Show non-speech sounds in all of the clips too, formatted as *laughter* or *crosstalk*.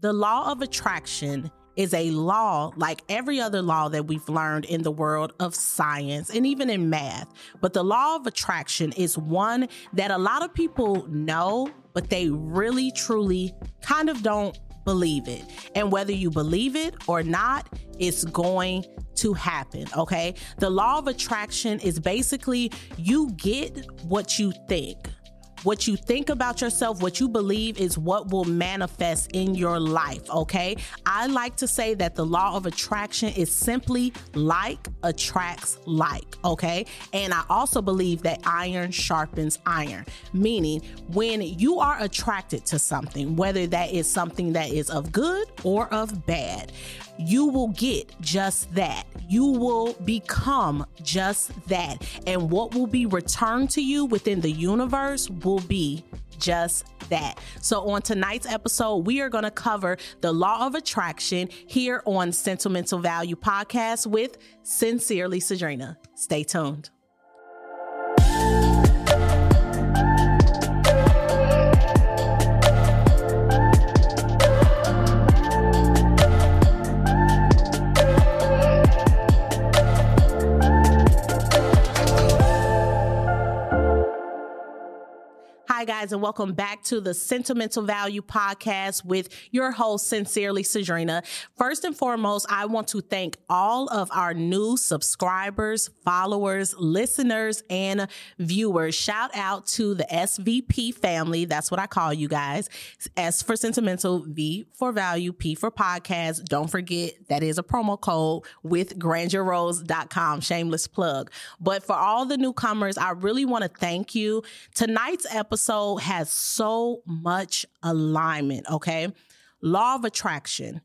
The law of attraction is a law like every other law that we've learned in the world of science and even in math. But the law of attraction is one that a lot of people know, but they really, truly kind of don't believe it. And whether you believe it or not, it's going to happen. Okay. The law of attraction is basically you get what you think. What you think about yourself, what you believe is what will manifest in your life, okay? I like to say that the law of attraction is simply like attracts like, okay? And I also believe that iron sharpens iron, meaning when you are attracted to something, whether that is something that is of good or of bad, you will get just that. You will become just that. And what will be returned to you within the universe will be just that. So, on tonight's episode, we are going to cover the law of attraction here on Sentimental Value Podcast with Sincerely Cedrinna. Stay tuned. Hi, guys, and welcome back to the Sentimental Value Podcast with your host, Sincerely Cedrinna. First and foremost, I want to thank all of our new subscribers, followers, listeners, and viewers. Shout out to the SVP family. That's what I call you guys. S for Sentimental, V for Value, P for Podcast. Don't forget that is a promo code with grandiorose.com. Shameless plug. But for all the newcomers, I really want to thank you. Tonight's episode episode has so much alignment, okay? Law of attraction.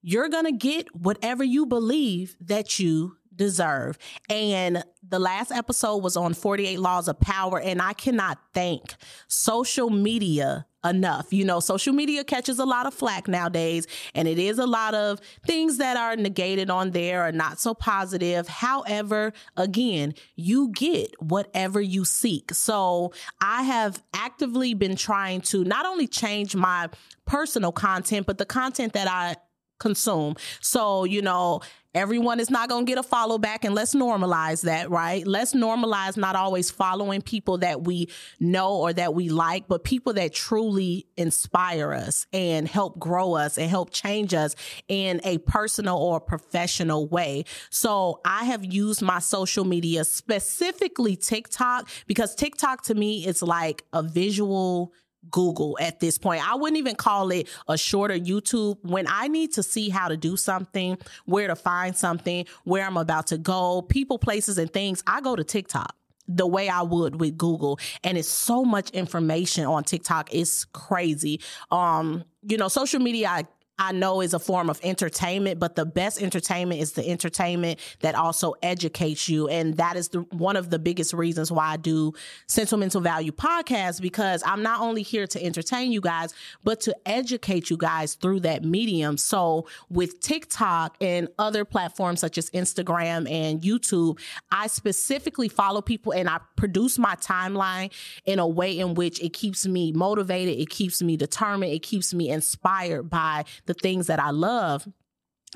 You're going to get whatever you believe that you deserve. And the last episode was on 48 Laws of Power, and I cannot thank social media enough. You know, social media catches a lot of flack nowadays, and it is a lot of things that are negated on there or not so positive. However, again, you get whatever you seek. So I have actively been trying to not only change my personal content, but the content that I consume. So, you know, everyone is not going to get a follow back and let's normalize that, right? Let's normalize not always following people that we know or that we like, but people that truly inspire us and help grow us and help change us in a personal or professional way. So I have used my social media, specifically TikTok, because TikTok to me is like a visual Google at this point. I wouldn't even call it a shorter YouTube. When I need to see how to do something, where to find something, where I'm about to go, people, places, and things, I go to TikTok the way I would with Google. And it's so much information on TikTok. It's crazy. Um, you know, social media, I I know is a form of entertainment, but the best entertainment is the entertainment that also educates you. And that is the, one of the biggest reasons why I do Sentimental Value podcast because I'm not only here to entertain you guys, but to educate you guys through that medium. So with TikTok and other platforms such as Instagram and YouTube, I specifically follow people and I produce my timeline in a way in which it keeps me motivated, it keeps me determined, it keeps me inspired by the things that I love.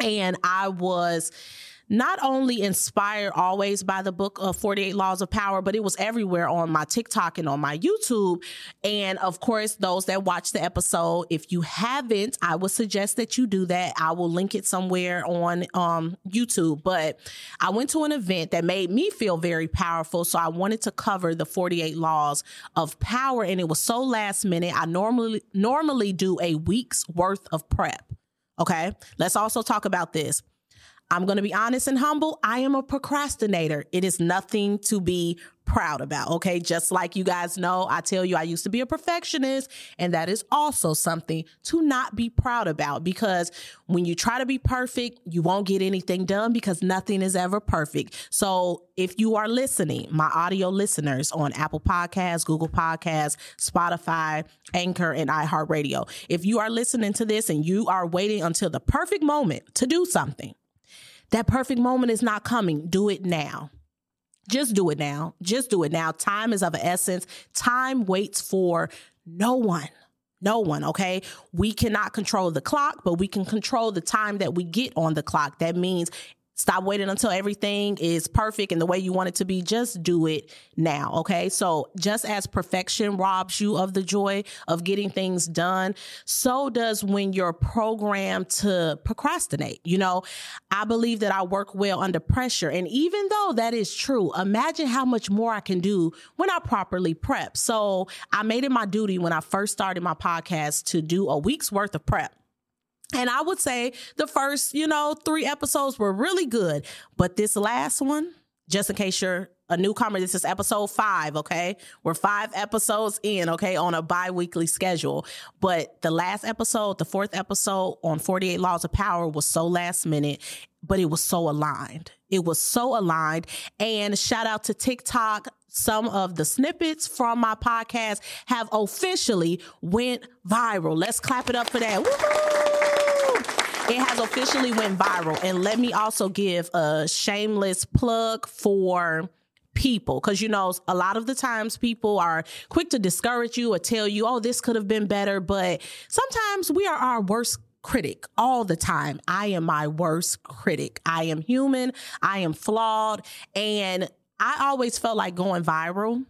And I was not only inspired always by the book of 48 Laws of Power, but it was everywhere on my TikTok and on my YouTube. And of course, those that watch the episode, if you haven't, I would suggest that you do that. I will link it somewhere on um, YouTube. But I went to an event that made me feel very powerful. So I wanted to cover the 48 Laws of Power. And it was so last minute. I normally normally do a week's worth of prep. Okay. Let's also talk about this. I'm going to be honest and humble. I am a procrastinator. It is nothing to be proud about. Okay. Just like you guys know, I tell you, I used to be a perfectionist, and that is also something to not be proud about because when you try to be perfect, you won't get anything done because nothing is ever perfect. So if you are listening, my audio listeners on Apple Podcasts, Google Podcasts, Spotify, Anchor, and iHeartRadio, if you are listening to this and you are waiting until the perfect moment to do something, that perfect moment is not coming. Do it now. Just do it now. Just do it now. Time is of essence. Time waits for no one. No one, okay? We cannot control the clock, but we can control the time that we get on the clock. That means Stop waiting until everything is perfect and the way you want it to be. Just do it now. Okay. So just as perfection robs you of the joy of getting things done, so does when you're programmed to procrastinate. You know, I believe that I work well under pressure. And even though that is true, imagine how much more I can do when I properly prep. So I made it my duty when I first started my podcast to do a week's worth of prep. And I would say the first, you know, three episodes were really good. But this last one, just in case you're a newcomer, this is episode five, okay? We're five episodes in, okay, on a bi weekly schedule. But the last episode, the fourth episode on 48 Laws of Power was so last minute, but it was so aligned. It was so aligned. And shout out to TikTok. Some of the snippets from my podcast have officially went viral. Let's clap it up for that. Woo-hoo! It has officially went viral. And let me also give a shameless plug for people because you know a lot of the times people are quick to discourage you or tell you oh this could have been better but sometimes we are our worst critic all the time. I am my worst critic. I am human. I am flawed. And I always felt like going viral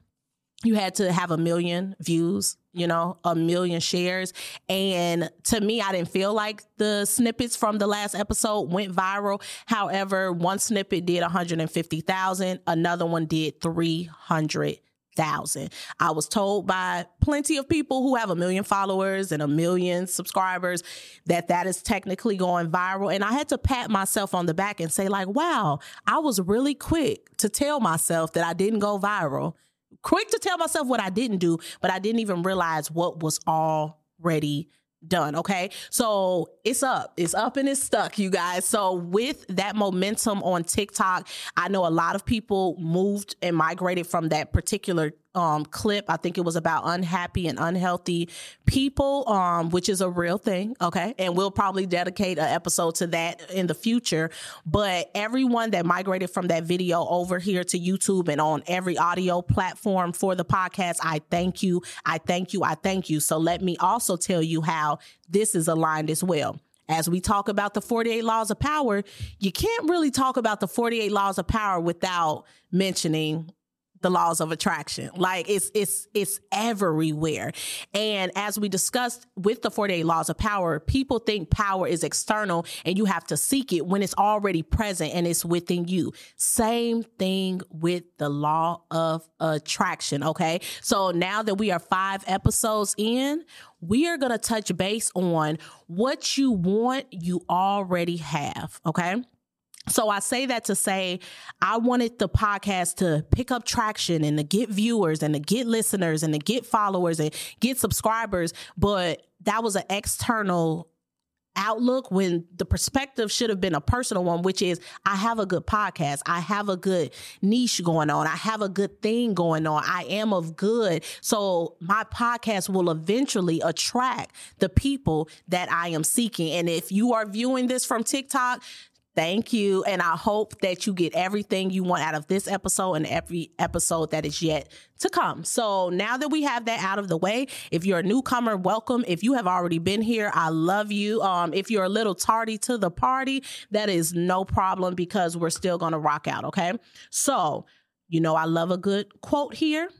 you had to have a million views, you know, a million shares. And to me, I didn't feel like the snippets from the last episode went viral. However, one snippet did 150,000, another one did 300,000. I was told by plenty of people who have a million followers and a million subscribers that that is technically going viral. And I had to pat myself on the back and say like, wow, I was really quick to tell myself that I didn't go viral quick to tell myself what I didn't do, but I didn't even realize what was already done. Okay. So it's up. It's up and it's stuck, you guys. So with that momentum on TikTok, I know a lot of people moved and migrated from that particular um, clip. I think it was about unhappy and unhealthy people, um, which is a real thing. Okay. And we'll probably dedicate an episode to that in the future. But everyone that migrated from that video over here to YouTube and on every audio platform for the podcast, I thank you. I thank you. I thank you. So let me also tell you how this is aligned as well as we talk about the 48 laws of power, you can't really talk about the 48 laws of power without mentioning the laws of attraction. Like it's it's it's everywhere. And as we discussed with the 48 laws of power, people think power is external and you have to seek it when it's already present and it's within you. Same thing with the law of attraction, okay? So now that we are 5 episodes in, we are going to touch base on what you want you already have, okay? So I say that to say I wanted the podcast to pick up traction and to get viewers and to get listeners and to get followers and get subscribers, but that was an external outlook when the perspective should have been a personal one, which is I have a good podcast. I have a good niche going on. I have a good thing going on. I am of good. So my podcast will eventually attract the people that I am seeking. And if you are viewing this from TikTok, Thank you. And I hope that you get everything you want out of this episode and every episode that is yet to come. So now that we have that out of the way, if you're a newcomer, welcome. If you have already been here, I love you. Um, if you're a little tardy to the party, that is no problem because we're still going to rock out. Okay. So, you know, I love a good quote here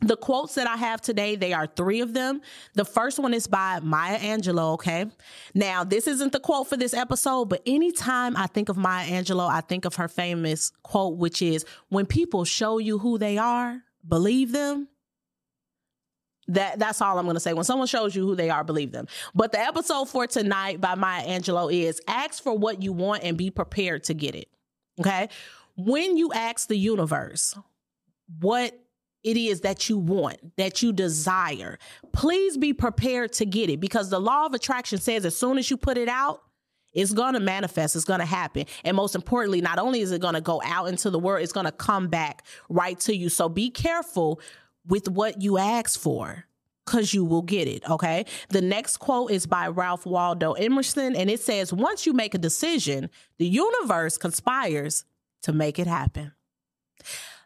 the quotes that I have today, they are three of them. The first one is by Maya Angelou, okay? Now, this isn't the quote for this episode, but anytime I think of Maya Angelou, I think of her famous quote, which is when people show you who they are, believe them. That that's all I'm to say. When someone shows you who they are, believe them. But the episode for tonight by Maya Angelou is ask for what you want and be prepared to get it. Okay? When you ask the universe, what it is that you want, that you desire. Please be prepared to get it because the law of attraction says as soon as you put it out, it's going to manifest, it's going to happen. And most importantly, not only is it going to go out into the world, it's going to come back right to you. So be careful with what you ask for because you will get it. Okay. The next quote is by Ralph Waldo Emerson, and it says, Once you make a decision, the universe conspires to make it happen.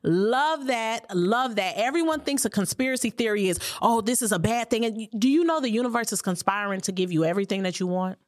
Love that. Love that. Everyone thinks a conspiracy theory is, oh, this is a bad thing. And do you know the universe is conspiring to give you everything that you want?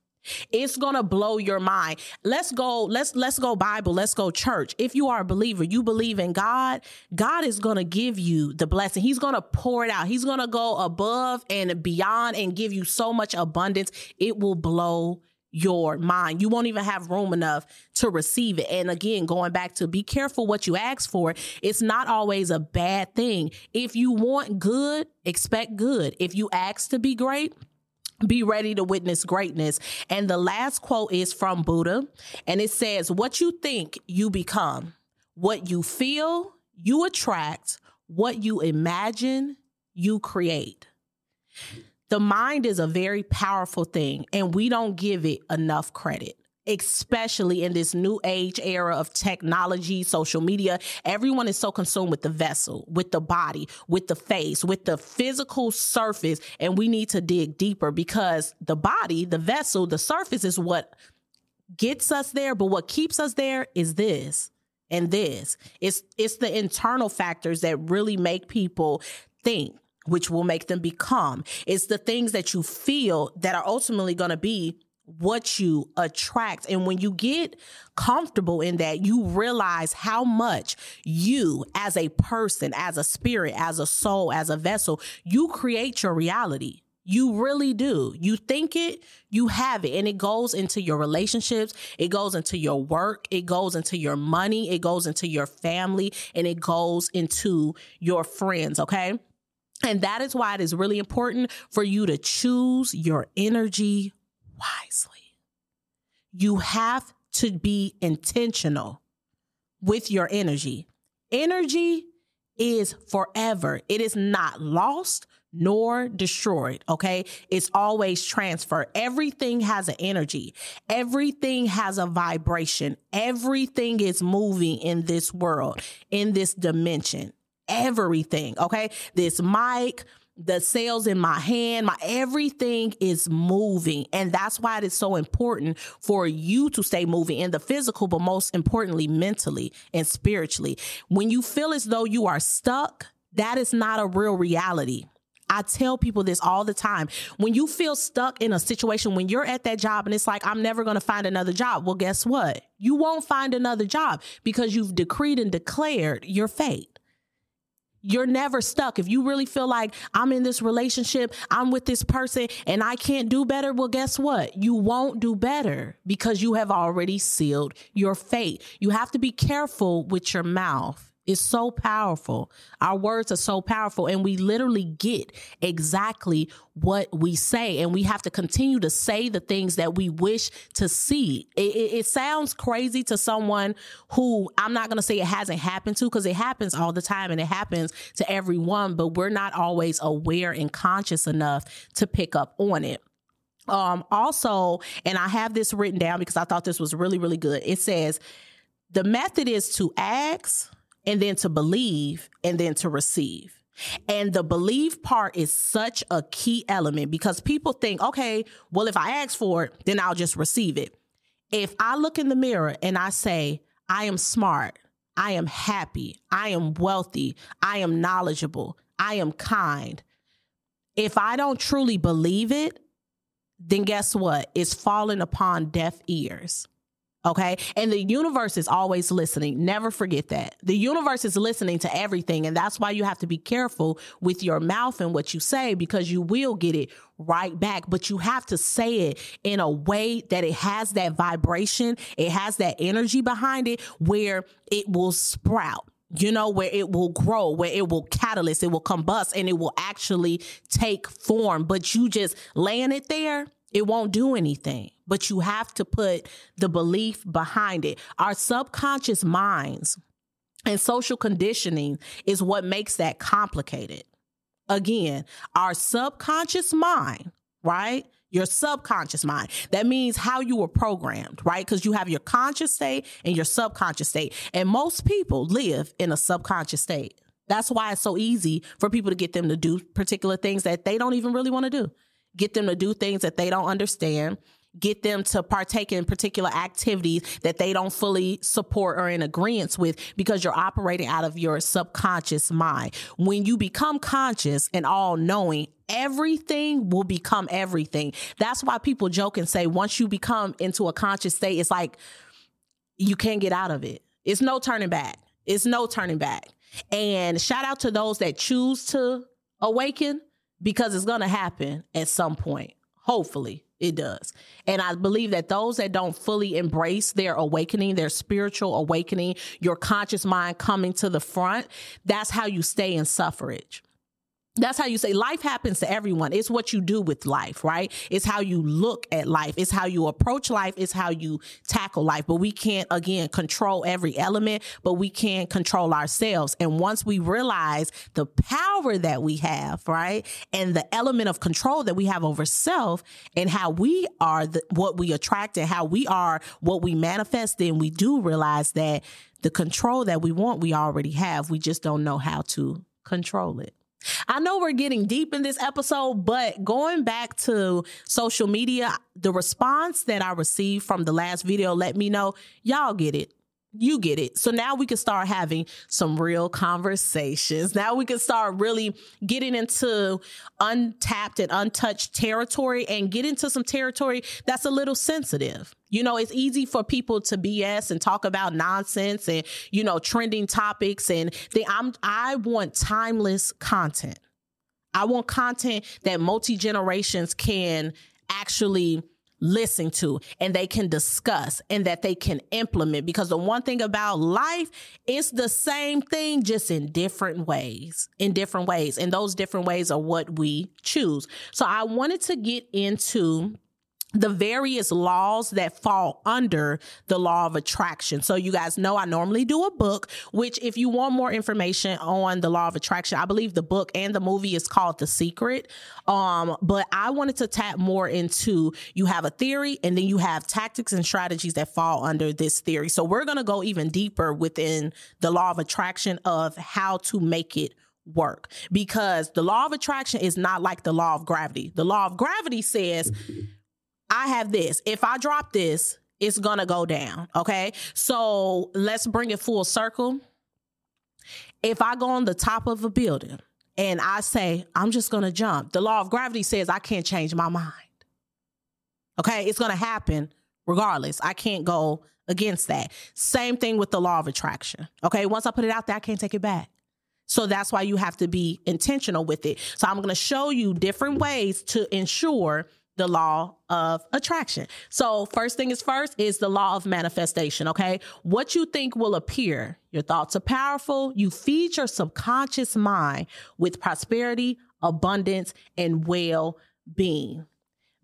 It's going to blow your mind. Let's go let's let's go Bible, let's go church. If you are a believer, you believe in God, God is going to give you the blessing. He's going to pour it out. He's going to go above and beyond and give you so much abundance. It will blow your mind. You won't even have room enough to receive it. And again, going back to be careful what you ask for, it's not always a bad thing. If you want good, expect good. If you ask to be great, be ready to witness greatness. And the last quote is from Buddha, and it says, What you think, you become. What you feel, you attract. What you imagine, you create. The mind is a very powerful thing, and we don't give it enough credit especially in this new age era of technology, social media. Everyone is so consumed with the vessel, with the body, with the face, with the physical surface. And we need to dig deeper because the body, the vessel, the surface is what gets us there. But what keeps us there is this and this. It's, it's the internal factors that really make people think which will make them become. It's the things that you feel that are ultimately going to be what you attract. And when you get comfortable in that, you realize how much you, as a person, as a spirit, as a soul, as a vessel, you create your reality. You really do. You think it, you have it, and it goes into your relationships, it goes into your work, it goes into your money, it goes into your family, and it goes into your friends, okay? And that is why it is really important for you to choose your energy wisely. You have to be intentional with your energy. Energy is forever, it is not lost nor destroyed. Okay. It's always transfer. Everything has an energy. Everything has a vibration. Everything is moving in this world, in this dimension everything. Okay. This mic, the sales in my hand, my everything is moving. And that's why it is so important for you to stay moving in the physical, but most importantly, mentally and spiritually. When you feel as though you are stuck, that is not a real reality. I tell people this all the time. When you feel stuck in a situation, when you're at that job and it's like, I'm never going to find another job. Well, guess what? You won't find another job because you've decreed and declared your fate you're never stuck. If you really feel like I'm in this relationship, I'm with this person and I can't do better, well, guess what? You won't do better because you have already sealed your fate. You have to be careful with your mouth is so powerful. Our words are so powerful, and we literally get exactly what we say. And we have to continue to say the things that we wish to see. It, it, it sounds crazy to someone who I'm not going to say it hasn't happened to because it happens all the time and it happens to everyone, but we're not always aware and conscious enough to pick up on it. Um, also, and I have this written down because I thought this was really, really good. It says, the method is to ask, and then to believe and then to receive. And the believe part is such a key element because people think, okay, well, if I ask for it, then I'll just receive it. If I look in the mirror and I say, I am smart, I am happy, I am wealthy, I am knowledgeable, I am kind. If I don't truly believe it, then guess what? It's falling upon deaf ears. Okay. And the universe is always listening. Never forget that. The universe is listening to everything. And that's why you have to be careful with your mouth and what you say because you will get it right back. But you have to say it in a way that it has that vibration, it has that energy behind it where it will sprout you know, where it will grow, where it will catalyst, it will combust, and it will actually take form. But you just laying it there, it won't do anything, but you have to put the belief behind it. Our subconscious minds and social conditioning is what makes that complicated. Again, our subconscious mind, right? Your subconscious mind. That means how you were programmed, right? Because you have your conscious state and your subconscious state. And most people live in a subconscious state. That's why it's so easy for people to get them to do particular things that they don't even really want to do get them to do things that they don't understand, get them to partake in particular activities that they don't fully support or in agreement with because you're operating out of your subconscious mind. When you become conscious and all knowing, everything will become everything. That's why people joke and say once you become into a conscious state, it's like you can't get out of it. It's no turning back. It's no turning back. And shout out to those that choose to awaken because it's going to happen at some point. Hopefully it does. And I believe that those that don't fully embrace their awakening, their spiritual awakening, your conscious mind coming to the front, that's how you stay in suffrage that's how you say life happens to everyone. It's what you do with life, right? It's how you look at life. It's how you approach life. It's how you tackle life. But we can't, again, control every element, but we can control ourselves. And once we realize the power that we have, right? And the element of control that we have over self and how we are the, what we attract and how we are what we manifest, then we do realize that the control that we want, we already have. We just don't know how to control it. I know we're getting deep in this episode, but going back to social media, the response that I received from the last video let me know. Y'all get it you get it. So now we can start having some real conversations. Now we can start really getting into untapped and untouched territory and get into some territory that's a little sensitive. You know, it's easy for people to BS and talk about nonsense and, you know, trending topics and they, I'm I want timeless content. I want content that multi generations can actually listen to and they can discuss and that they can implement. Because the one thing about life is the same thing just in different ways in different ways. And those different ways are what we choose. So i wanted to get into the various laws that fall under the law of attraction. So you guys know I normally do a book, which if you want more information on the law of attraction, I believe the book and the movie is called The Secret. Um, but I wanted to tap more into you have a theory and then you have tactics and strategies that fall under this theory. So we're going to go even deeper within the law of attraction of how to make it work because the law of attraction is not like the law of gravity. The law of gravity says I have this. If I drop this, it's going to go down. Okay. So let's bring it full circle. If I go on the top of a building and I say, I'm just going to jump, the law of gravity says I can't change my mind. Okay. It's going to happen regardless. I can't go against that. Same thing with the law of attraction. Okay. Once I put it out there, I can't take it back. So that's why you have to be intentional with it. So I'm going to show you different ways to ensure the law of attraction. So, first thing is first is the law of manifestation, okay? What you think will appear. Your thoughts are powerful. You feed your subconscious mind with prosperity, abundance, and well being.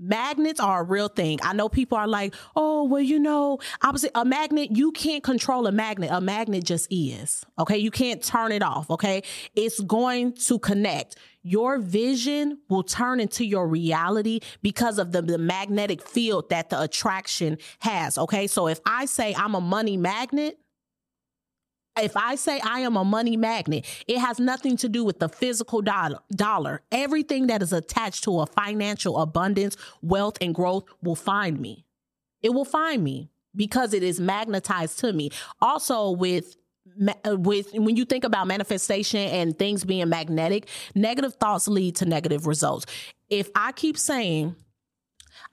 Magnets are a real thing. I know people are like, oh, well, you know, opposite a magnet, you can't control a magnet. A magnet just is. Okay. You can't turn it off. Okay. It's going to connect. Your vision will turn into your reality because of the, the magnetic field that the attraction has. Okay. So if I say I'm a money magnet, if I say I am a money magnet, it has nothing to do with the physical dollar. Everything that is attached to a financial abundance, wealth, and growth will find me. It will find me because it is magnetized to me. Also, with with when you think about manifestation and things being magnetic, negative thoughts lead to negative results. If I keep saying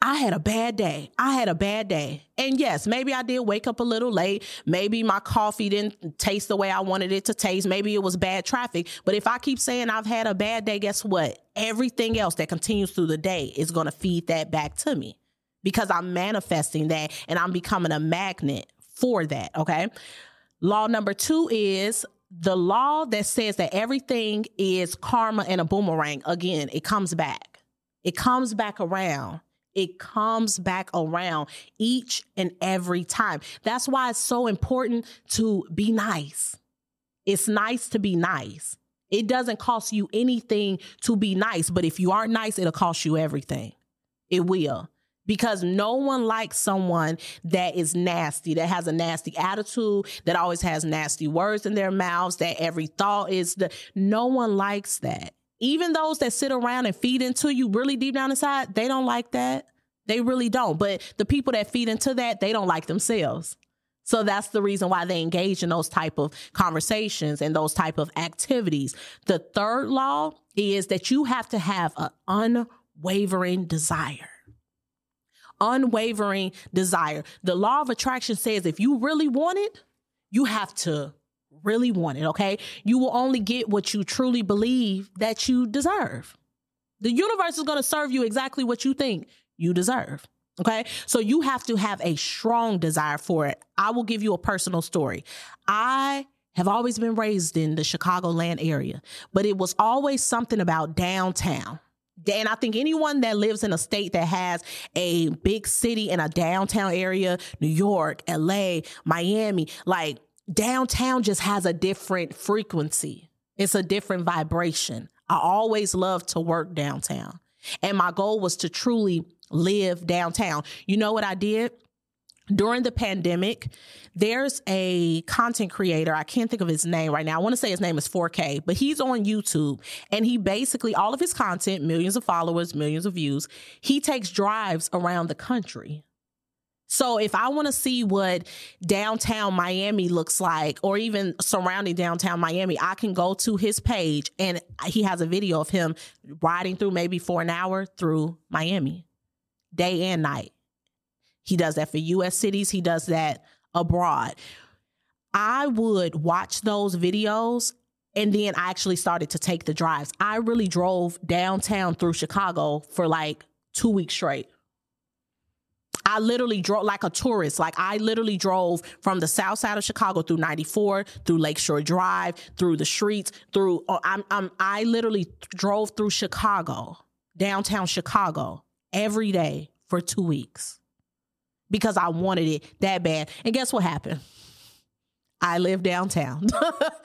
I had a bad day. I had a bad day. And yes, maybe I did wake up a little late. Maybe my coffee didn't taste the way I wanted it to taste. Maybe it was bad traffic. But if I keep saying I've had a bad day, guess what? Everything else that continues through the day is going to feed that back to me because I'm manifesting that and I'm becoming a magnet for that. Okay. Law number two is the law that says that everything is karma and a boomerang. Again, it comes back. It comes back around it comes back around each and every time. That's why it's so important to be nice. It's nice to be nice. It doesn't cost you anything to be nice, but if you aren't nice, it'll cost you everything. It will. Because no one likes someone that is nasty, that has a nasty attitude, that always has nasty words in their mouths, that every thought is the no one likes that even those that sit around and feed into you really deep down inside, they don't like that. They really don't. But the people that feed into that, they don't like themselves. So that's the reason why they engage in those type of conversations and those type of activities. The third law is that you have to have an unwavering desire. Unwavering desire. The law of attraction says if you really want it, you have to really want it, okay? You will only get what you truly believe that you deserve. The universe is going to serve you exactly what you think you deserve. Okay. So you have to have a strong desire for it. I will give you a personal story. I have always been raised in the Chicagoland area, but it was always something about downtown. And I think anyone that lives in a state that has a big city in a downtown area, New York, LA, Miami, like downtown just has a different frequency. It's a different vibration. I always loved to work downtown. And my goal was to truly live downtown. You know what I did? During the pandemic, there's a content creator. I can't think of his name right now. I want to say his name is 4K, but he's on YouTube and he basically, all of his content, millions of followers, millions of views, he takes drives around the country so if I want to see what downtown Miami looks like or even surrounding downtown Miami, I can go to his page and he has a video of him riding through maybe for an hour through Miami, day and night. He does that for US cities, he does that abroad. I would watch those videos and then I actually started to take the drives. I really drove downtown through Chicago for like 2 weeks straight I literally drove like a tourist. Like I literally drove from the south side of Chicago through 94, through Lakeshore Drive, through the streets, through uh, I'm, I'm I literally drove through Chicago, downtown Chicago, every day for 2 weeks. Because I wanted it that bad. And guess what happened? I live downtown.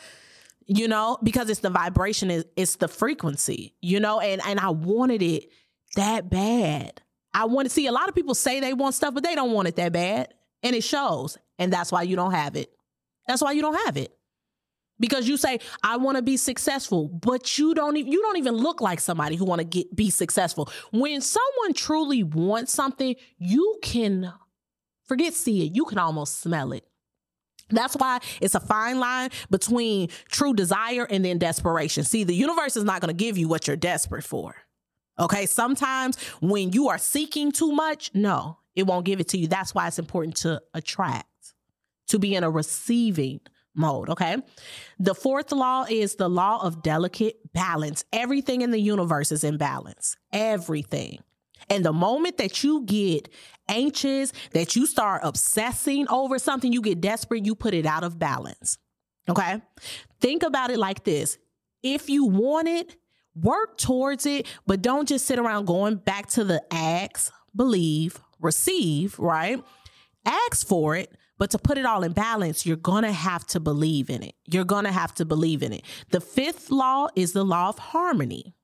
*laughs* you know, because it's the vibration, it's the frequency, you know, and and I wanted it that bad. I want to see a lot of people say they want stuff, but they don't want it that bad. And it shows. And that's why you don't have it. That's why you don't have it. Because you say, I want to be successful, but you don't even you don't even look like somebody who want to get be successful. When someone truly wants something, you can forget see it, you can almost smell it. That's why it's a fine line between true desire and then desperation. See, the universe is not going to give you what you're desperate for. Okay. Sometimes when you are seeking too much, no, it won't give it to you. That's why it's important to attract, to be in a receiving mode. Okay. The fourth law is the law of delicate balance. Everything in the universe is in balance. Everything. And the moment that you get anxious, that you start obsessing over something, you get desperate, you put it out of balance. Okay. Think about it like this. If you want it, work towards it, but don't just sit around going back to the acts, believe, receive, right? Ask for it, but to put it all in balance, you're going to have to believe in it. You're going to have to believe in it. The fifth law is the law of harmony.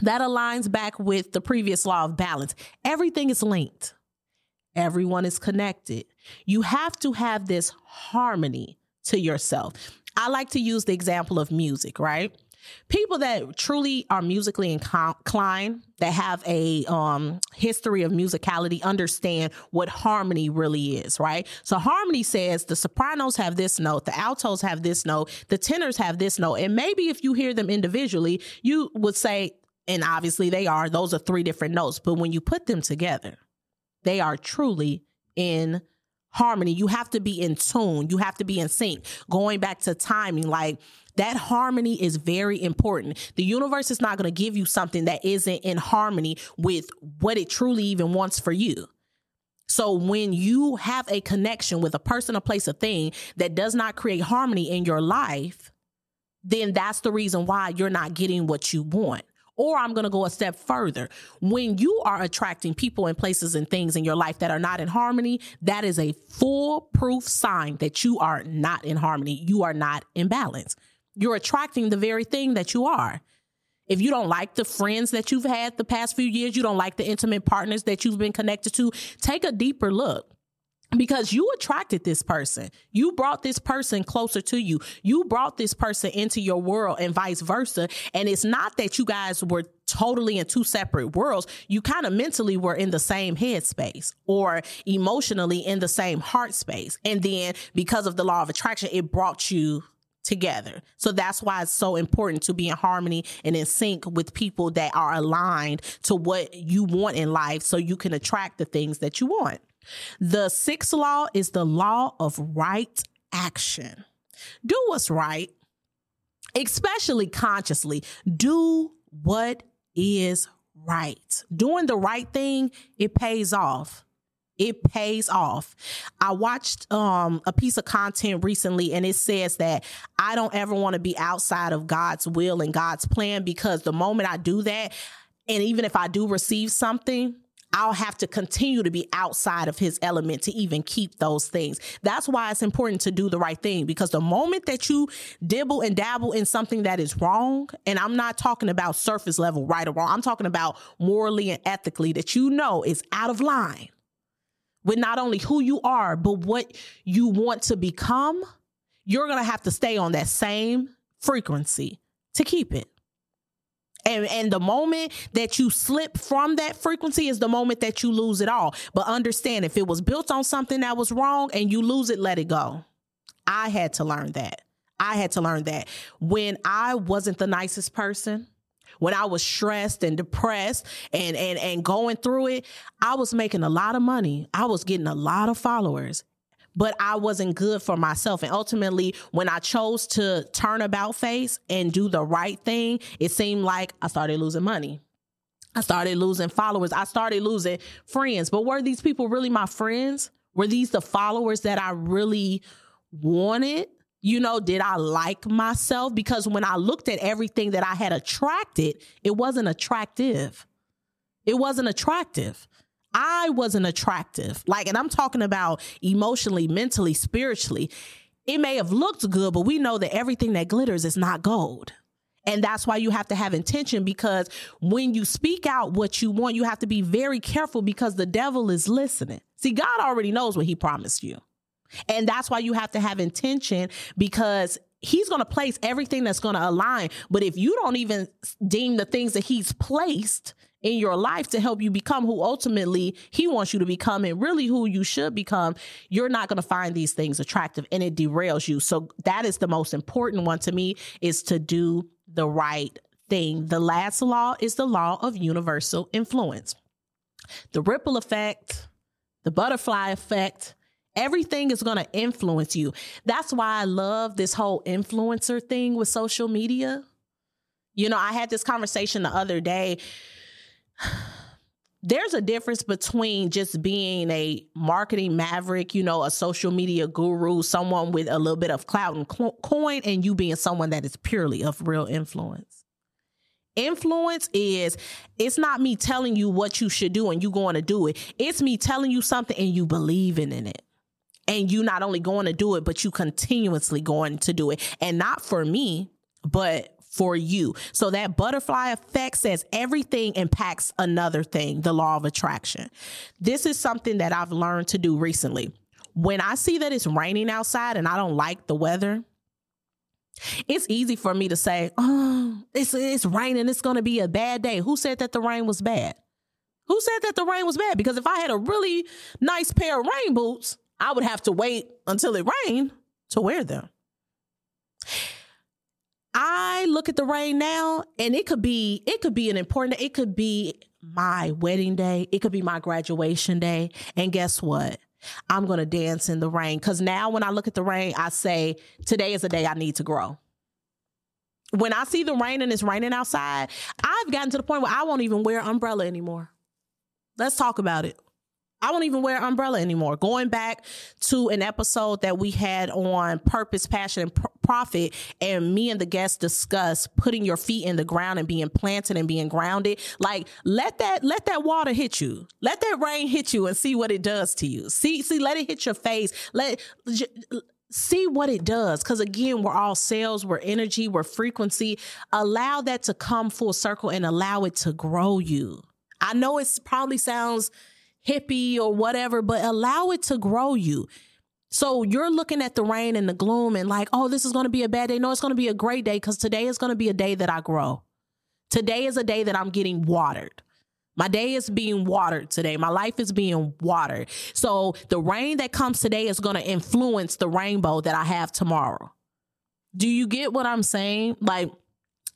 That aligns back with the previous law of balance. Everything is linked. Everyone is connected. You have to have this harmony to yourself. I like to use the example of music, right? People that truly are musically inclined that have a um, history of musicality understand what harmony really is right? So harmony says the sopranos have this note the altos have this note the tenors have this note and maybe if you hear them individually you would say and obviously they are those are three different notes but when you put them together they are truly in harmony you have to be in tune you have to be in sync going back to timing like that harmony is very important. The universe is not going to give you something that isn't in harmony with what it truly even wants for you. So when you have a connection with a person, a place, a thing that does not create harmony in your life, then that's the reason why you're not getting what you want. Or I'm going to go a step further. When you are attracting people and places and things in your life that are not in harmony, that is a foolproof sign that you are not in harmony. You are not in balance you're attracting the very thing that you are. If you don't like the friends that you've had the past few years, you don't like the intimate partners that you've been connected to, take a deeper look because you attracted this person. You brought this person closer to you. You brought this person into your world and vice versa. And it's not that you guys were totally in two separate worlds, you kind of mentally were in the same headspace or emotionally in the same heart space. And then because of the law of attraction, it brought you together. So that's why it's so important to be in harmony and in sync with people that are aligned to what you want in life so you can attract the things that you want. The sixth law is the law of right action. Do what's right, especially consciously. Do what is right. Doing the right thing, it pays off. It pays off. I watched um, a piece of content recently and it says that I don't ever want to be outside of God's will and God's plan because the moment I do that, and even if I do receive something, I'll have to continue to be outside of his element to even keep those things. That's why it's important to do the right thing because the moment that you dibble and dabble in something that is wrong, and I'm not talking about surface level right or wrong, I'm talking about morally and ethically that you know is out of line with not only who you are, but what you want to become, you're going to have to stay on that same frequency to keep it. And, and the moment that you slip from that frequency is the moment that you lose it all. But understand if it was built on something that was wrong and you lose it, let it go. I had to learn that. I had to learn that when I wasn't the nicest person, when I was stressed and depressed and and and going through it, I was making a lot of money. I was getting a lot of followers but I wasn't good for myself. And ultimately, when I chose to turn about face and do the right thing, it seemed like I started losing money. I started losing followers. I started losing friends. But were these people really my friends? Were these the followers that I really wanted? You know, did I like myself? Because when I looked at everything that I had attracted, it wasn't attractive. It wasn't attractive. I wasn't attractive. Like, and I'm talking about emotionally, mentally, spiritually. It may have looked good, but we know that everything that glitters is not gold. And that's why you have to have intention because when you speak out what you want, you have to be very careful because the devil is listening. See, God already knows what he promised you. And that's why you have to have intention because he's going to place everything that's going to align. But if you don't even deem the things that he's placed in your life to help you become who ultimately he wants you to become and really who you should become, you're not going to find these things attractive and it derails you. So that is the most important one to me is to do the right thing. The last law is the law of universal influence. The ripple effect, the butterfly effect, Everything is going to influence you. That's why I love this whole influencer thing with social media. You know, I had this conversation the other day *sighs* there's a difference between just being a marketing maverick, you know, a social media guru, someone with a little bit of clout and coin, and you being someone that is purely of real influence. Influence is it's not me telling you what you should do and you going to do it. It's me telling you something and you believing in it. And you not only going to do it, but you continuously going to do it. And not for me, but for you. So that butterfly effect says everything impacts another thing, the law of attraction. This is something that I've learned to do recently. When I see that it's raining outside and I don't like the weather, it's easy for me to say, "Oh, it's it's raining. It's going to be a bad day." Who said that the rain was bad? Who said that the rain was bad? Because if I had a really nice pair of rain boots, I would have to wait until it rained to wear them. I look at the rain now and it could be it could be an important it could be my wedding day, it could be my graduation day, and guess what? I'm going to dance in the rain cuz now when I look at the rain, I say today is a day I need to grow. When I see the rain and it's raining outside, I've gotten to the point where I won't even wear umbrella anymore. Let's talk about it. I won't even wear umbrella anymore. Going back to an episode that we had on purpose, passion, and profit, and me and the guests discuss putting your feet in the ground and being planted and being grounded. Like let that let that water hit you. Let that rain hit you and see what it does to you. See, see, let it hit your face. Let see what it does. Because again, we're all cells, we're energy, we're frequency. Allow that to come full circle and allow it to grow you. I know it probably sounds hippie or whatever, but allow it to grow you. So you're looking at the rain and the gloom and like, oh, this is going to be a bad day. No, it's going to be a great day because today is going to be a day that I grow. Today is a day that I'm getting watered. My day is being watered today. My life is being watered. So the rain that comes today is going to influence the rainbow that I have tomorrow. Do you get what I'm saying? Like,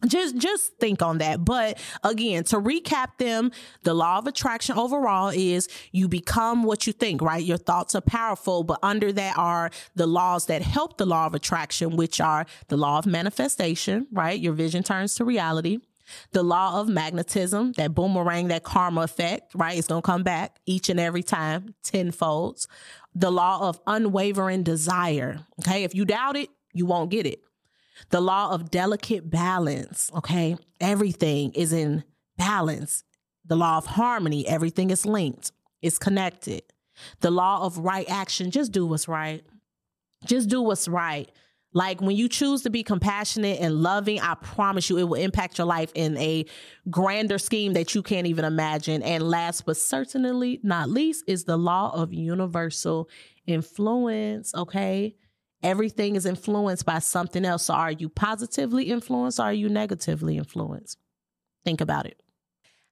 just just think on that but again to recap them the law of attraction overall is you become what you think right your thoughts are powerful but under that are the laws that help the law of attraction which are the law of manifestation right your vision turns to reality the law of magnetism, that boomerang, that karma effect, right? It's going to come back each and every time, tenfold. The law of unwavering desire. Okay. If you doubt it, you won't get it. The law of delicate balance. Okay. Everything is in balance. The law of harmony. Everything is linked, it's connected. The law of right action. Just do what's right. Just do what's right. Like when you choose to be compassionate and loving, I promise you it will impact your life in a grander scheme that you can't even imagine. And last but certainly not least is the law of universal influence. Okay. Everything is influenced by something else. So are you positively influenced or are you negatively influenced? Think about it.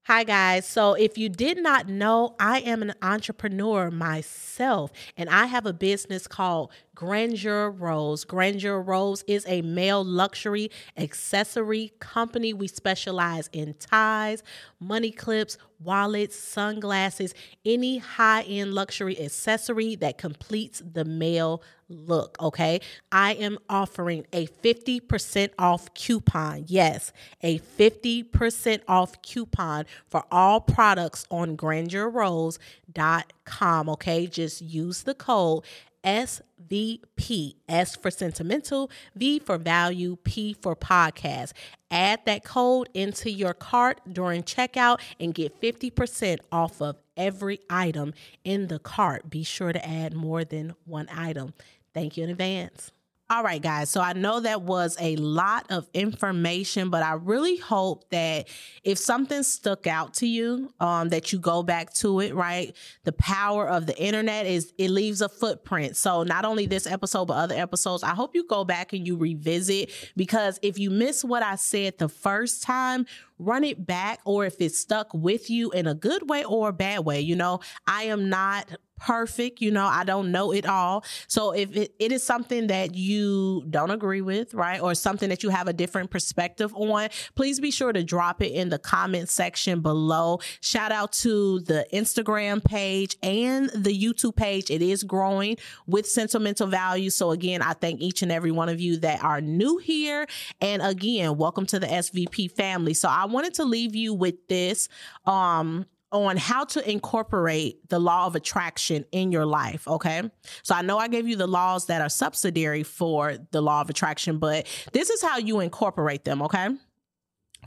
Hi, guys. So, if you did not know, I am an entrepreneur myself, and I have a business called Grandeur Rose. Grandeur Rose is a male luxury accessory company. We specialize in ties, money clips, wallets, sunglasses, any high end luxury accessory that completes the male look. Okay. I am offering a 50% off coupon. Yes, a 50% off coupon for all products on grandeurrose.com. Okay. Just use the code SVP. S for sentimental, V for value, P for podcast. Add that code into your cart during checkout and get 50% off of every item in the cart. Be sure to add more than one item. Thank you in advance. All right, guys. So I know that was a lot of information, but I really hope that if something stuck out to you, um, that you go back to it, right? The power of the internet is it leaves a footprint. So not only this episode, but other episodes, I hope you go back and you revisit because if you miss what I said the first time, run it back or if it's stuck with you in a good way or a bad way. You know, I am not perfect. You know, I don't know it all. So if it, it is something that you don't agree with, right, or something that you have a different perspective on, please be sure to drop it in the comment section below. Shout out to the Instagram page and the YouTube page. It is growing with sentimental value. So again, I thank each and every one of you that are new here. And again, welcome to the SVP family. So I wanted to leave you with this um, on how to incorporate the law of attraction in your life. Okay. So I know I gave you the laws that are subsidiary for the law of attraction, but this is how you incorporate them. Okay.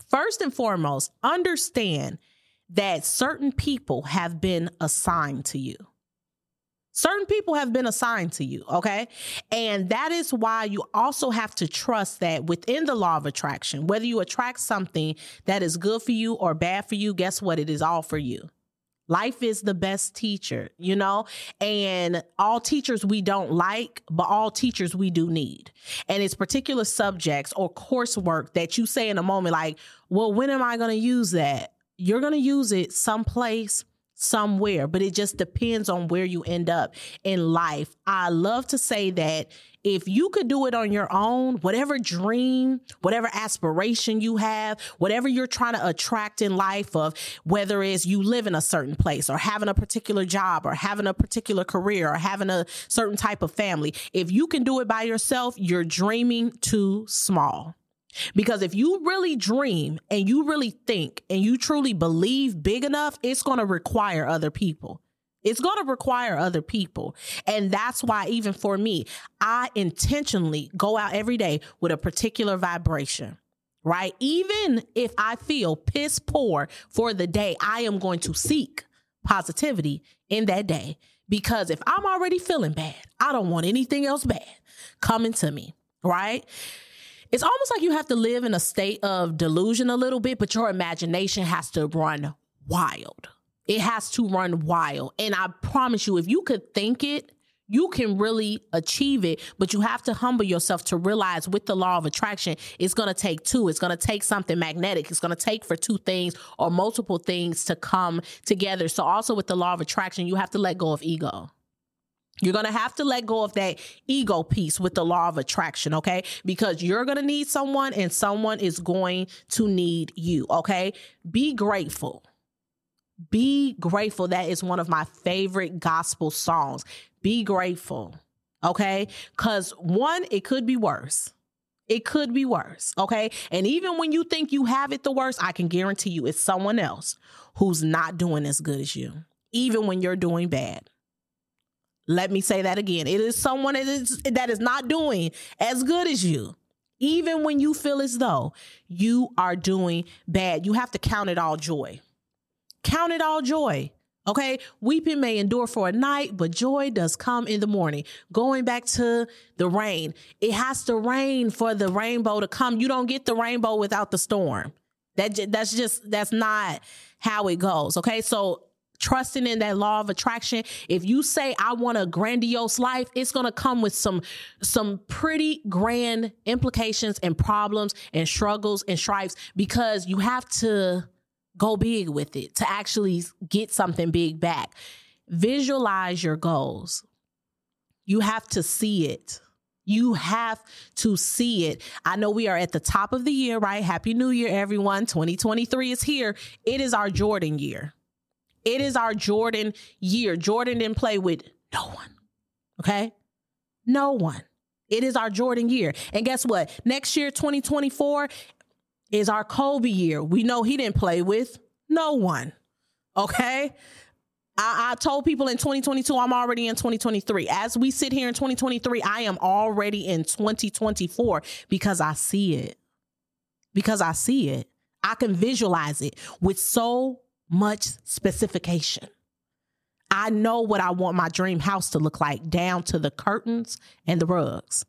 First and foremost, understand that certain people have been assigned to you. Certain people have been assigned to you, okay? And that is why you also have to trust that within the law of attraction, whether you attract something that is good for you or bad for you, guess what? It is all for you. Life is the best teacher, you know? And all teachers we don't like, but all teachers we do need. And it's particular subjects or coursework that you say in a moment, like, well, when am I going to use that? You're going to use it someplace somewhere, but it just depends on where you end up in life. I love to say that if you could do it on your own, whatever dream, whatever aspiration you have, whatever you're trying to attract in life of whether it's you live in a certain place or having a particular job or having a particular career or having a certain type of family, if you can do it by yourself, you're dreaming too small. Because if you really dream and you really think and you truly believe big enough, it's going to require other people. It's going to require other people. And that's why, even for me, I intentionally go out every day with a particular vibration, right? Even if I feel piss poor for the day, I am going to seek positivity in that day. Because if I'm already feeling bad, I don't want anything else bad coming to me, right? It's almost like you have to live in a state of delusion a little bit, but your imagination has to run wild. It has to run wild. And I promise you, if you could think it, you can really achieve it, but you have to humble yourself to realize with the law of attraction, it's going to take two. It's going to take something magnetic. It's going to take for two things or multiple things to come together. So, also with the law of attraction, you have to let go of ego. You're going to have to let go of that ego piece with the law of attraction, okay? Because you're going to need someone and someone is going to need you, okay? Be grateful. Be grateful. That is one of my favorite gospel songs. Be grateful, okay? Because one, it could be worse. It could be worse, okay? And even when you think you have it the worst, I can guarantee you it's someone else who's not doing as good as you, even when you're doing bad. Let me say that again. It is someone that is, that is not doing as good as you. Even when you feel as though you are doing bad, you have to count it all joy. Count it all joy. Okay, weeping may endure for a night, but joy does come in the morning. Going back to the rain, it has to rain for the rainbow to come. You don't get the rainbow without the storm. That that's just that's not how it goes. Okay, so trusting in that law of attraction if you say i want a grandiose life it's going to come with some some pretty grand implications and problems and struggles and stripes because you have to go big with it to actually get something big back visualize your goals you have to see it you have to see it. I know we are at the top of the year, right? Happy New Year, everyone. 2023 is here. It is our Jordan year. It is our Jordan year. Jordan didn't play with no one. Okay? No one. It is our Jordan year. And guess what? Next year, 2024, is our Kobe year. We know he didn't play with no one. Okay? I, I, told people in 2022, I'm already in 2023. As we sit here in 2023, I am already in 2024 because I see it. Because I see it. I can visualize it with so much specification. I know what I want my dream house to look like, down to the curtains and the rugs.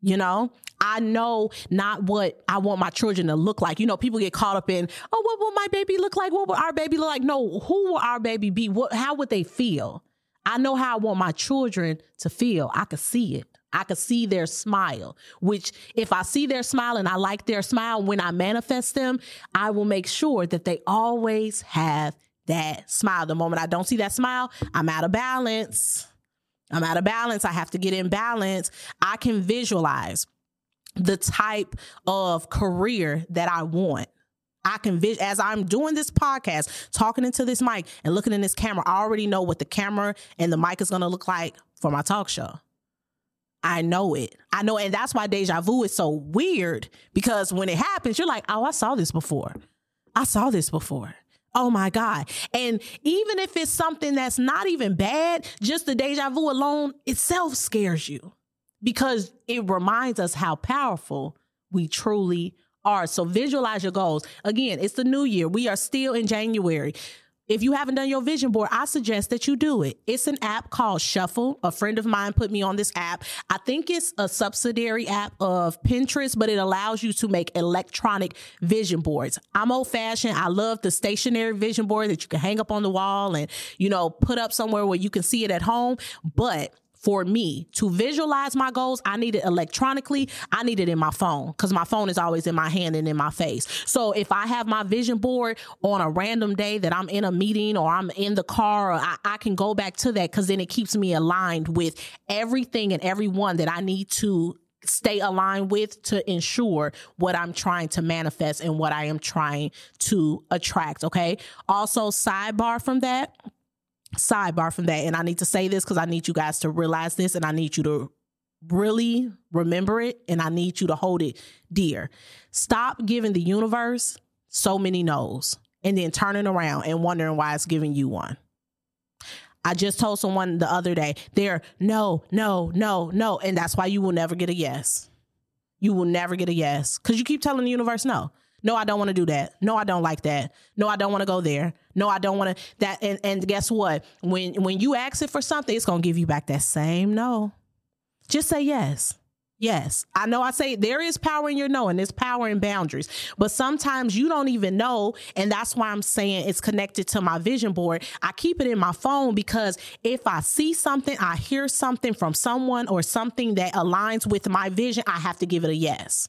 You know, I know not what I want my children to look like. You know, people get caught up in, oh, what will my baby look like? What will our baby look like? No, who will our baby be? What, how would they feel? I know how I want my children to feel. I could see it. I could see their smile, which if I see their smile and I like their smile when I manifest them, I will make sure that they always have that smile. The moment I don't see that smile, I'm out of balance. I'm out of balance. I have to get in balance. I can visualize the type of career that I want. I can vis- as I'm doing this podcast, talking into this mic and looking in this camera, I already know what the camera and the mic is going to look like for my talk show. I know it. I know, and that's why deja vu is so weird because when it happens, you're like, oh, I saw this before. I saw this before. Oh my God. And even if it's something that's not even bad, just the deja vu alone itself scares you because it reminds us how powerful we truly are. So visualize your goals. Again, it's the new year. We are still in January. If you haven't done your vision board, I suggest that you do it. It's an app called Shuffle. A friend of mine put me on this app. I think it's a subsidiary app of Pinterest, but it allows you to make electronic vision boards. I'm old fashioned. I love the stationary vision board that you can hang up on the wall and, you know, put up somewhere where you can see it at home. But for me to visualize my goals, I need it electronically. I need it in my phone because my phone is always in my hand and in my face. So if I have my vision board on a random day that I'm in a meeting or I'm in the car, I, I can go back to that because then it keeps me aligned with everything and everyone that I need to stay aligned with to ensure what I'm trying to manifest and what I am trying to attract. Okay. Also, sidebar from that sidebar from that, and I need to say this because I need you guys to realize this and I need you to really remember it and I need you to hold it dear. Stop giving the universe so many no's and then turning around and wondering why it's giving you one. I just told someone the other day, they're no, no, no, no. And that's why you will never get a yes. You will never get a yes because you keep telling the universe no. No, I don't want to do that. No, I don't like that. No, I don't want to go there. No, I don't want to that and, and guess what? When when you ask it for something, it's gonna give you back that same no. Just say yes. Yes, I know I say there is power in your no and there's power in boundaries, but sometimes you don't even know. And that's why I'm saying it's connected to my vision board. I keep it in my phone because if I see something, I hear something from someone or something that aligns with my vision, I have to give it a yes.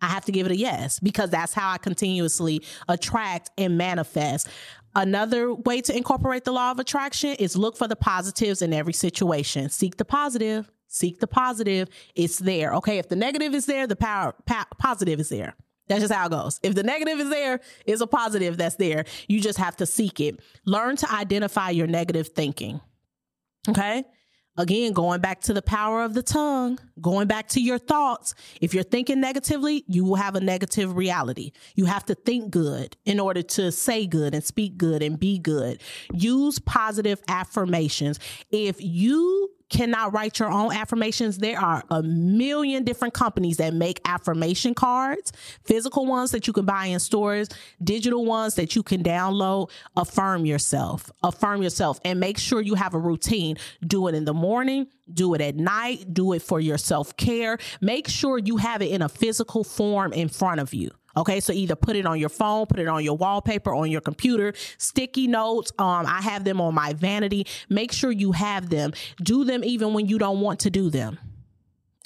I have to give it a yes because that's how I continuously attract and manifest. Another way to incorporate the law of attraction is look for the positives in every situation. Seek the positive Seek the positive. It's there. Okay. If the negative is there, the power pa- positive is there. That's just how it goes. If the negative is there, it's a positive that's there. You just have to seek it. Learn to identify your negative thinking. Okay. Again, going back to the power of the tongue, going back to your thoughts. If you're thinking negatively, you will have a negative reality. You have to think good in order to say good and speak good and be good. Use positive affirmations. If you cannot write your own affirmations, there are a million different companies that make affirmation cards, physical ones that you can buy in stores, digital ones that you can download. Affirm yourself, affirm yourself, and make sure you have a routine. Do it in the morning, do it at night, do it for your self care. Make sure you have it in a physical form in front of you. Okay, so either put it on your phone, put it on your wallpaper, on your computer, sticky notes. Um, I have them on my vanity. Make sure you have them. Do them even when you don't want to do them.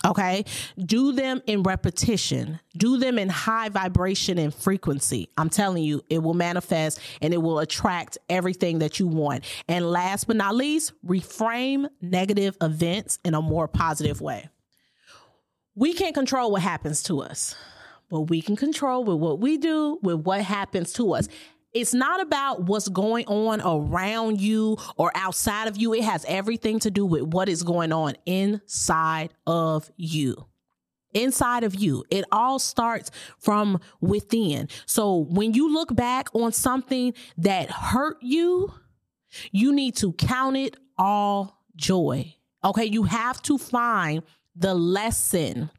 Okay. Do them in repetition. Do them in high vibration and frequency. I'm telling you, it will manifest and it will attract everything that you want. And last but not least, reframe negative events in a more positive way. We can't control what happens to us but we can control with what we do, with what happens to us. It's not about what's going on around you or outside of you. It has everything to do with what is going on inside of you inside of you. It all starts from within. So when you look back on something that hurt you, you need to count it all joy. Okay. You have to find the lesson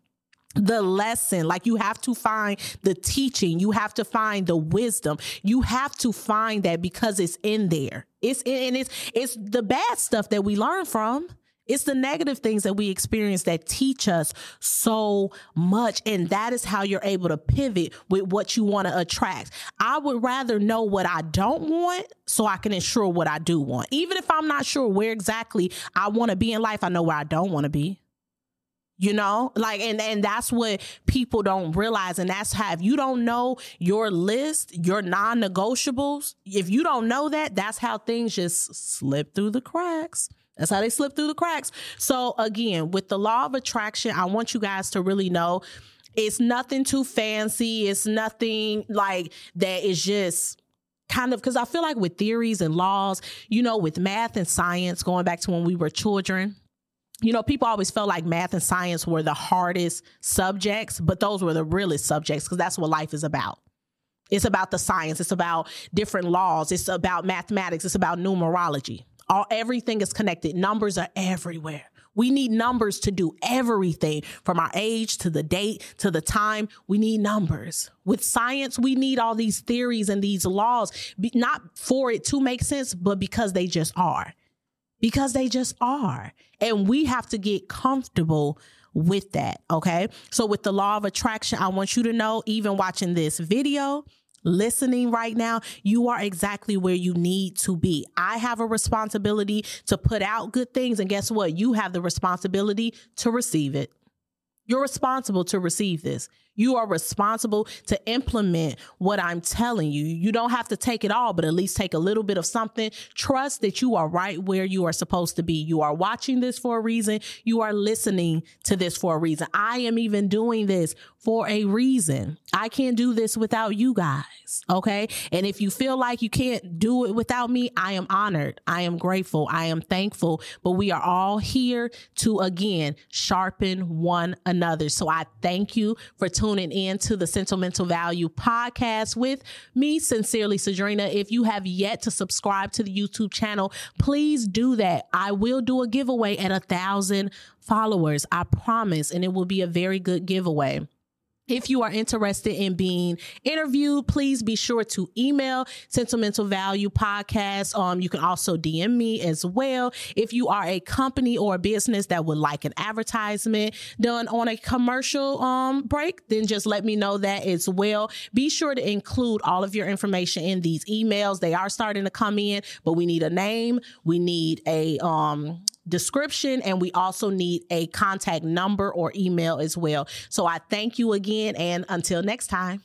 the lesson like you have to find the teaching you have to find the wisdom you have to find that because it's in there it's in and it's it's the bad stuff that we learn from it's the negative things that we experience that teach us so much. And that is how you're able to pivot with what you want to attract. I would rather know what I don't want so I can ensure what I do want. Even if I'm not sure where exactly I want to be in life, I know where I don't want to be you know? Like and and that's what people don't realize and that's how if you don't know your list your non-negotiables if you don't know that that's how things just slip through the cracks. That's how they slip through the cracks. So again with the law of attraction i want you guys to really know it's nothing too fancy. It's nothing like that is just kind of because I feel like with theories and laws, you know, with math and science, going back to when we were children, you know, people always felt like math and science were the hardest subjects, but those were the realest subjects because that's what life is about. It's about the science, it's about different laws, it's about mathematics, it's about numerology. All everything is connected. Numbers are everywhere. We need numbers to do everything from our age to the date to the time. We need numbers. With science, we need all these theories and these laws, not for it to make sense, but because they just are because they just are. And we have to get comfortable with that. Okay. So, with the law of attraction, I want you to know, even watching this video, listening right now, you are exactly where you need to be. I have a responsibility to put out good things. And guess what? You have the responsibility to receive it. You're responsible to receive this. You are responsible to implement what I'm telling you. You don't have to take it all, but at least take a little bit of something. Trust that you are right where you are supposed to be. You are watching this for a reason. You are listening to this for a reason. I am even doing this for a reason. I can't do this without you guys. Okay. And if you feel like you can't do it without me, I am honored. I am grateful. I am thankful. But we are all here to again sharpen one another. So I thank you for tuning in to the Sentimental Value podcast with me, sincerely, Cedrinna. If you have yet to subscribe to the YouTube channel, please do that. I will do a giveaway at a thousand followers. I promise. And it will be a very good giveaway. If you are interested in being interviewed, please be sure to email Sentimental Value Podcast. Um, you can also DM me as well. If you are a company or a business that would like an advertisement done on a commercial um break, then just let me know that as well. Be sure to include all of your information in these emails. They are starting to come in, but we need a name, we need a um description and we also need a contact number or email as well. So I thank you again and until next time.